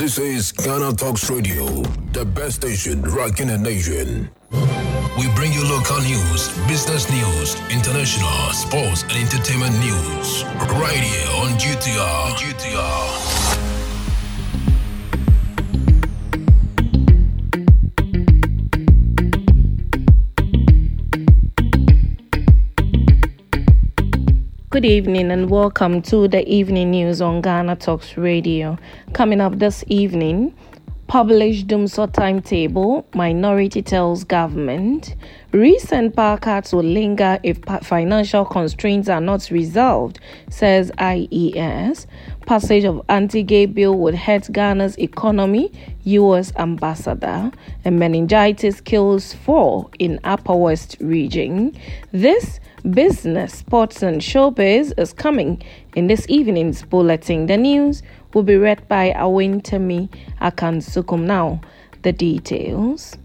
This is Ghana Talks Radio, the best station rocking the nation. We bring you local news, business news, international, sports, and entertainment news. Right here on GTR. GTR. Good evening and welcome to the evening news on Ghana Talks Radio. Coming up this evening, published Dumsor timetable, minority tells government. Recent power cuts will linger if financial constraints are not resolved, says IES. Passage of anti-gay bill would hurt Ghana's economy, U.S. ambassador. And meningitis kills four in Upper West region. This business, sports, and showbiz is coming in this evening's bulletin. The news will be read by Awentemi Akansukum. Now, the details.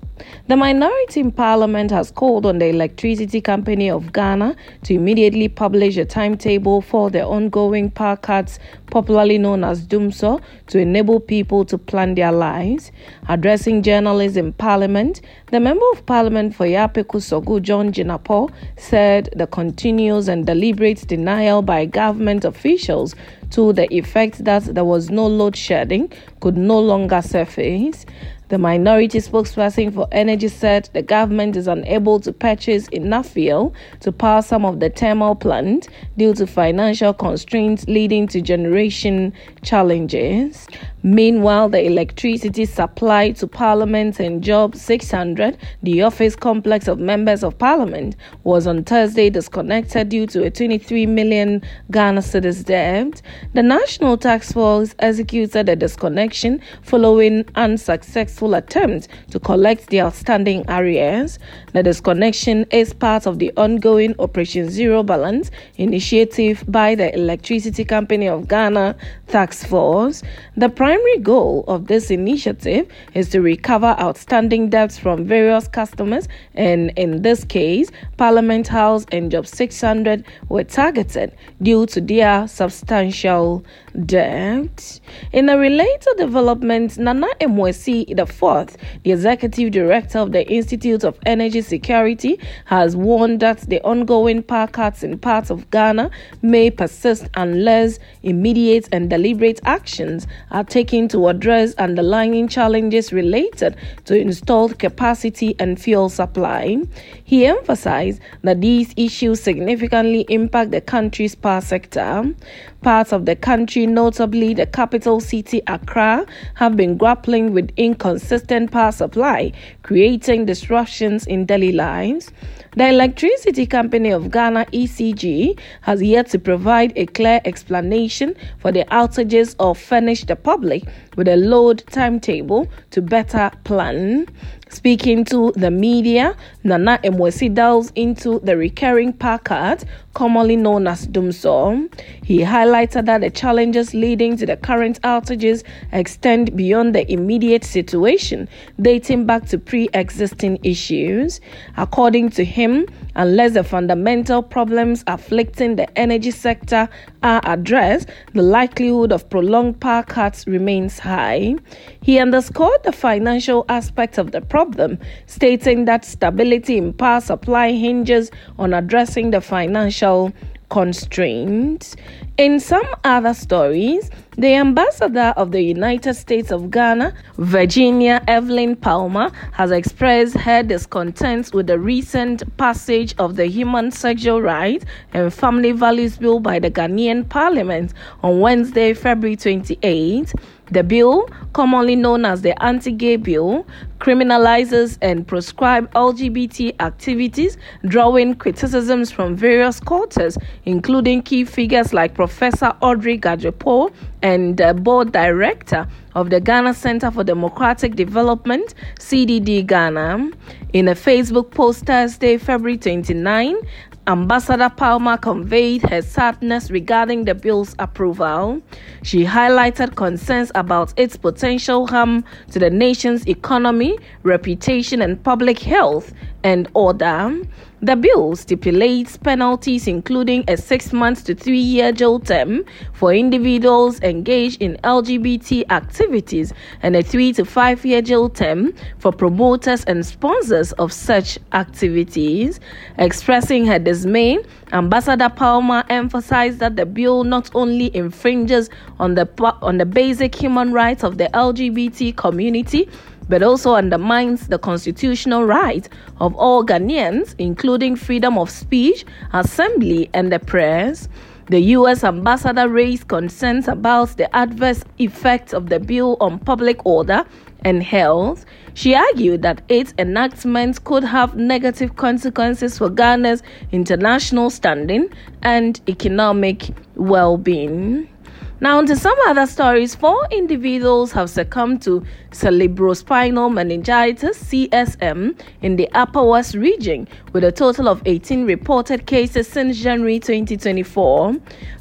The minority in parliament has called on the Electricity Company of Ghana to immediately publish a timetable for the ongoing power cuts, popularly known as Dumsor, to enable people to plan their lives. Addressing journalists in parliament, the member of parliament for Yapei-Kusawgu, John Jinapor, said the continuous and deliberate denial by government officials to the effect that there was no load shedding could no longer surface. The minority spokesperson for energy said the government is unable to purchase enough fuel to power some of the thermal plant due to financial constraints leading to generation challenges. Meanwhile, the electricity supply to Parliament and Job 600, the office complex of members of Parliament, was on Thursday disconnected due to a 23 million Ghana cedis debt. The National Task Force executed the disconnection following unsuccessful successful attempt to collect the outstanding arrears. The disconnection is part of the ongoing Operation Zero Balance initiative by the Electricity Company of Ghana Task Force. The primary goal of this initiative is to recover outstanding debts from various customers, and in this case, Parliament House and Job 600 were targeted due to their substantial debt. In a related development, Nana Amoasi, the 4th, the executive director of the Institute of Energy Security has warned that the ongoing power cuts in parts of Ghana may persist unless immediate and deliberate actions are taken to address underlying challenges related to installed capacity and fuel supply. He emphasized that these issues significantly impact the country's power sector. Parts of the country, notably the capital city Accra, have been grappling with inconsistent power supply, creating disruptions in daily lives. The Electricity Company of Ghana, ECG, has yet to provide a clear explanation for the outages or furnish the public with a load timetable to better plan. Speaking to the media, Nana Amoasi delves into the recurring power cut, commonly known as Dumsor. He highlighted that the challenges leading to the current outages extend beyond the immediate situation, dating back to pre existing issues. According to him, unless the fundamental problems afflicting the energy sector are addressed, the likelihood of prolonged power cuts remains high. He underscored the financial aspect of the problem, stating that stability in power supply hinges on addressing the financial constraints. In some other stories, the ambassador of the United States of Ghana, Virginia Evelyn Palmer, has expressed her discontent with the recent passage of the Human Sexual Rights and Family Values Bill by the Ghanaian Parliament on Wednesday, February 28. The bill, commonly known as the Anti Gay Bill, criminalizes and proscribes LGBT activities, drawing criticisms from various quarters, including key figures like Professor Audrey Gadzekpo and the board director of the Ghana Center for Democratic Development, CDD Ghana. In a Facebook post Thursday, February 29, Ambassador Palmer conveyed her sadness regarding the bill's approval. She highlighted concerns about its potential harm to the nation's economy, reputation, and public health, and order. The bill stipulates penalties including a six month to three year jail term for individuals engaged in LGBT activities and a three to five year jail term for promoters and sponsors of such activities. Expressing her dismay, Ambassador Palmer emphasized that the bill not only infringes on the, on the basic human rights of the LGBT community but also undermines the constitutional right of all Ghanaians, including freedom of speech, assembly, and the press. The U.S. ambassador raised concerns about the adverse effects of the bill on public order and health. She argued that its enactment could have negative consequences for Ghana's international standing and economic well being. Now, to some other stories, four individuals have succumbed to cerebrospinal meningitis (CSM) in the Upper West region, with a total of 18 reported cases since January 2024.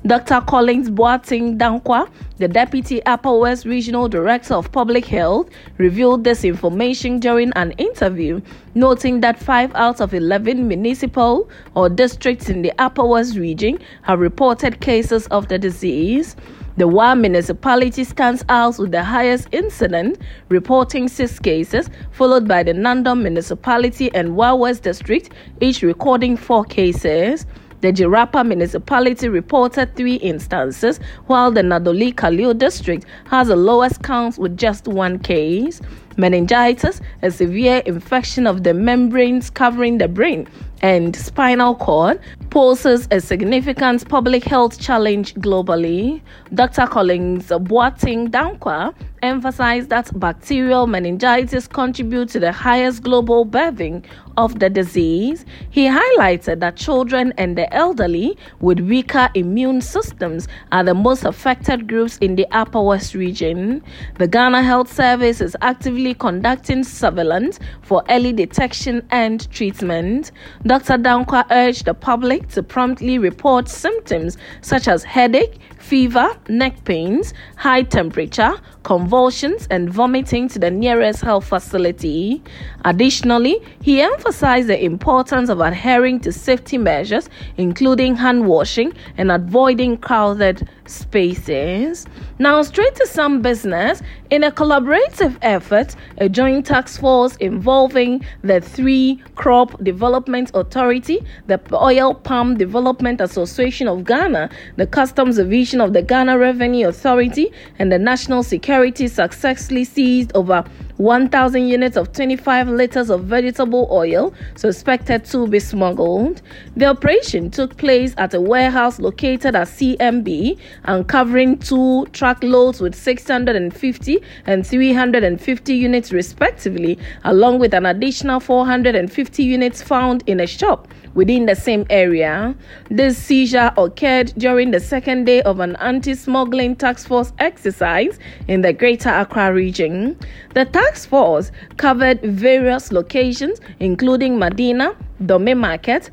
Dr. Collins Boateng Dankwa, the Deputy Upper West Regional Director of Public Health, revealed this information during an interview, noting that five out of 11 municipal or districts in the Upper West region have reported cases of the disease. The Wa municipality stands out with the highest incident, reporting six cases, followed by the Nandom municipality and Wa West district, each recording four cases. The Jirapa municipality reported three instances, while the Nadowli-Kaleo district has the lowest count with just one case. Meningitis, a severe infection of the membranes covering the brain and spinal cord, poses a significant public health challenge globally. Dr. Collins Boateng Dankwa emphasized that bacterial meningitis contributes to the highest global birthing of the disease. He highlighted that children and the elderly with weaker immune systems are the most affected groups in the Upper West region. The Ghana Health Service is actively conducting surveillance for early detection and treatment. Dr. Dankwa urged the public to promptly report symptoms such as headache, fever, neck pains, high temperature, convulsions, and vomiting to the nearest health facility. Additionally, he emphasized the importance of adhering to safety measures, including hand washing and avoiding crowded spaces. Now, straight to some business. In a collaborative effort, a joint task force involving the Tree Crop Development Authority, the Oil Palm Development Association of Ghana, the Customs Division of the Ghana Revenue Authority, and the National Security successfully seized over 1,000 units of 25 liters of vegetable oil suspected to be smuggled. The operation took place at a warehouse located at CMB, uncovering two truckloads with 650 and 350 units respectively, along with an additional 450 units found in a shop within the same area. This seizure occurred during the second day of an anti smuggling task force exercise in the Greater Accra region. The task force covered various locations, including Medina, Dome Market,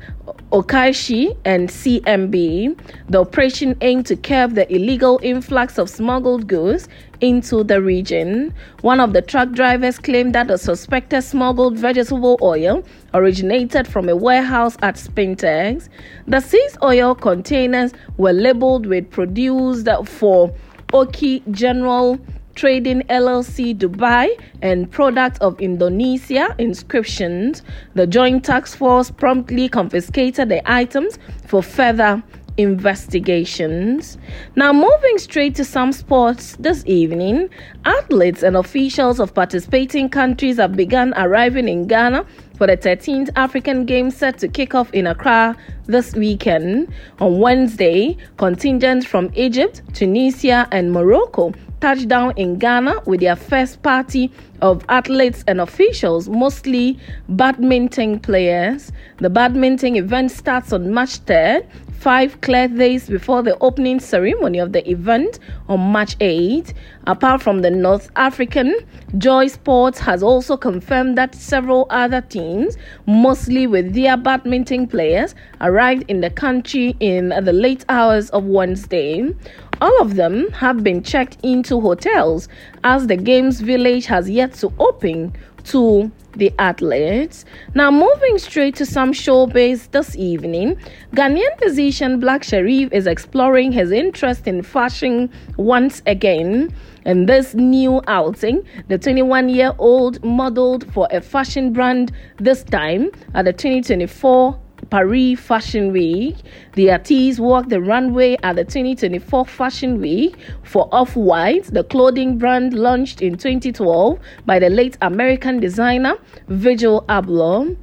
Okaishie, and CMB. The operation aimed to curb the illegal influx of smuggled goods into the region. One of the truck drivers claimed that the suspected smuggled vegetable oil originated from a warehouse at Spintex. The seized oil containers were labeled with produced for Oki General Trading LLC Dubai and Product of Indonesia inscriptions. The Joint Task Force promptly confiscated the items for further investigations. Now, moving straight to some sports this evening, athletes and officials of participating countries have begun arriving in Ghana for the 13th African Games set to kick off in Accra this weekend. On Wednesday, contingents from Egypt, Tunisia, and Morocco touched down in Ghana with their first party of athletes and officials, mostly badminton players. The badminton event starts on March 3rd five clear days before the opening ceremony of the event on March 8. Apart from the North African, Joy Sports has also confirmed that several other teams, mostly with their badminton players, arrived in the country in the late hours of Wednesday. All of them have been checked into hotels as the Games Village has yet to open to the athletes. Now, moving straight to some showbiz this evening, Ghanaian musician Black Sherif is exploring his interest in fashion once again. In this new outing, the 21 year old modeled for a fashion brand this time at the 2024 Paris Fashion Week. The artists walked the runway at the 2024 Fashion Week for Off White, the clothing brand launched in 2012 by the late American designer Virgil Abloh.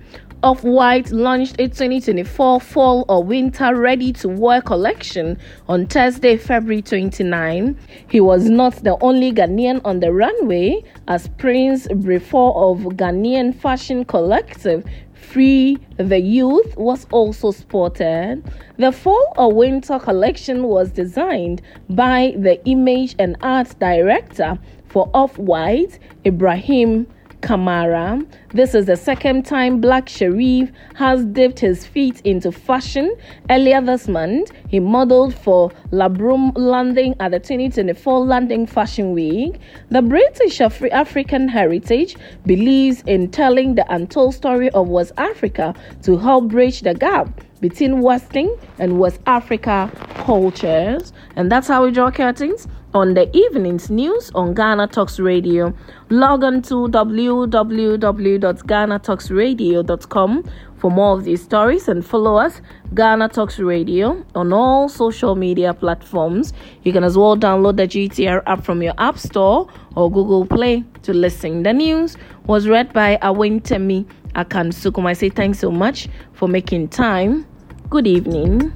Off White launched its 2024 fall or winter ready to wear collection on Thursday, February 29. He was not the only Ghanaian on the runway, as Prince Brifour of Ghanaian Fashion Collective Free the Youth was also spotted. The fall or winter collection was designed by the image and art director for Off White, Ibrahim Kamara. This is the second time Black Sherif has dipped his feet into fashion. Earlier this month, he modeled for Labrum London at the 2024 London Fashion Week. The British Afri- African heritage believes in telling the untold story of West Africa to help bridge the gap between Western and West Africa cultures. And that's how we draw curtains on the evening's news on Ghana Talks Radio. Log on to www.ghanatalksradio.com for more of these stories and follow us, Ghana Talks Radio, on all social media platforms. You can as well download the GTR app from your App Store or Google Play to listen. The news was read by Awentemi Akansukum. I say thanks so much for making time. Good evening.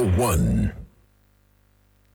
one.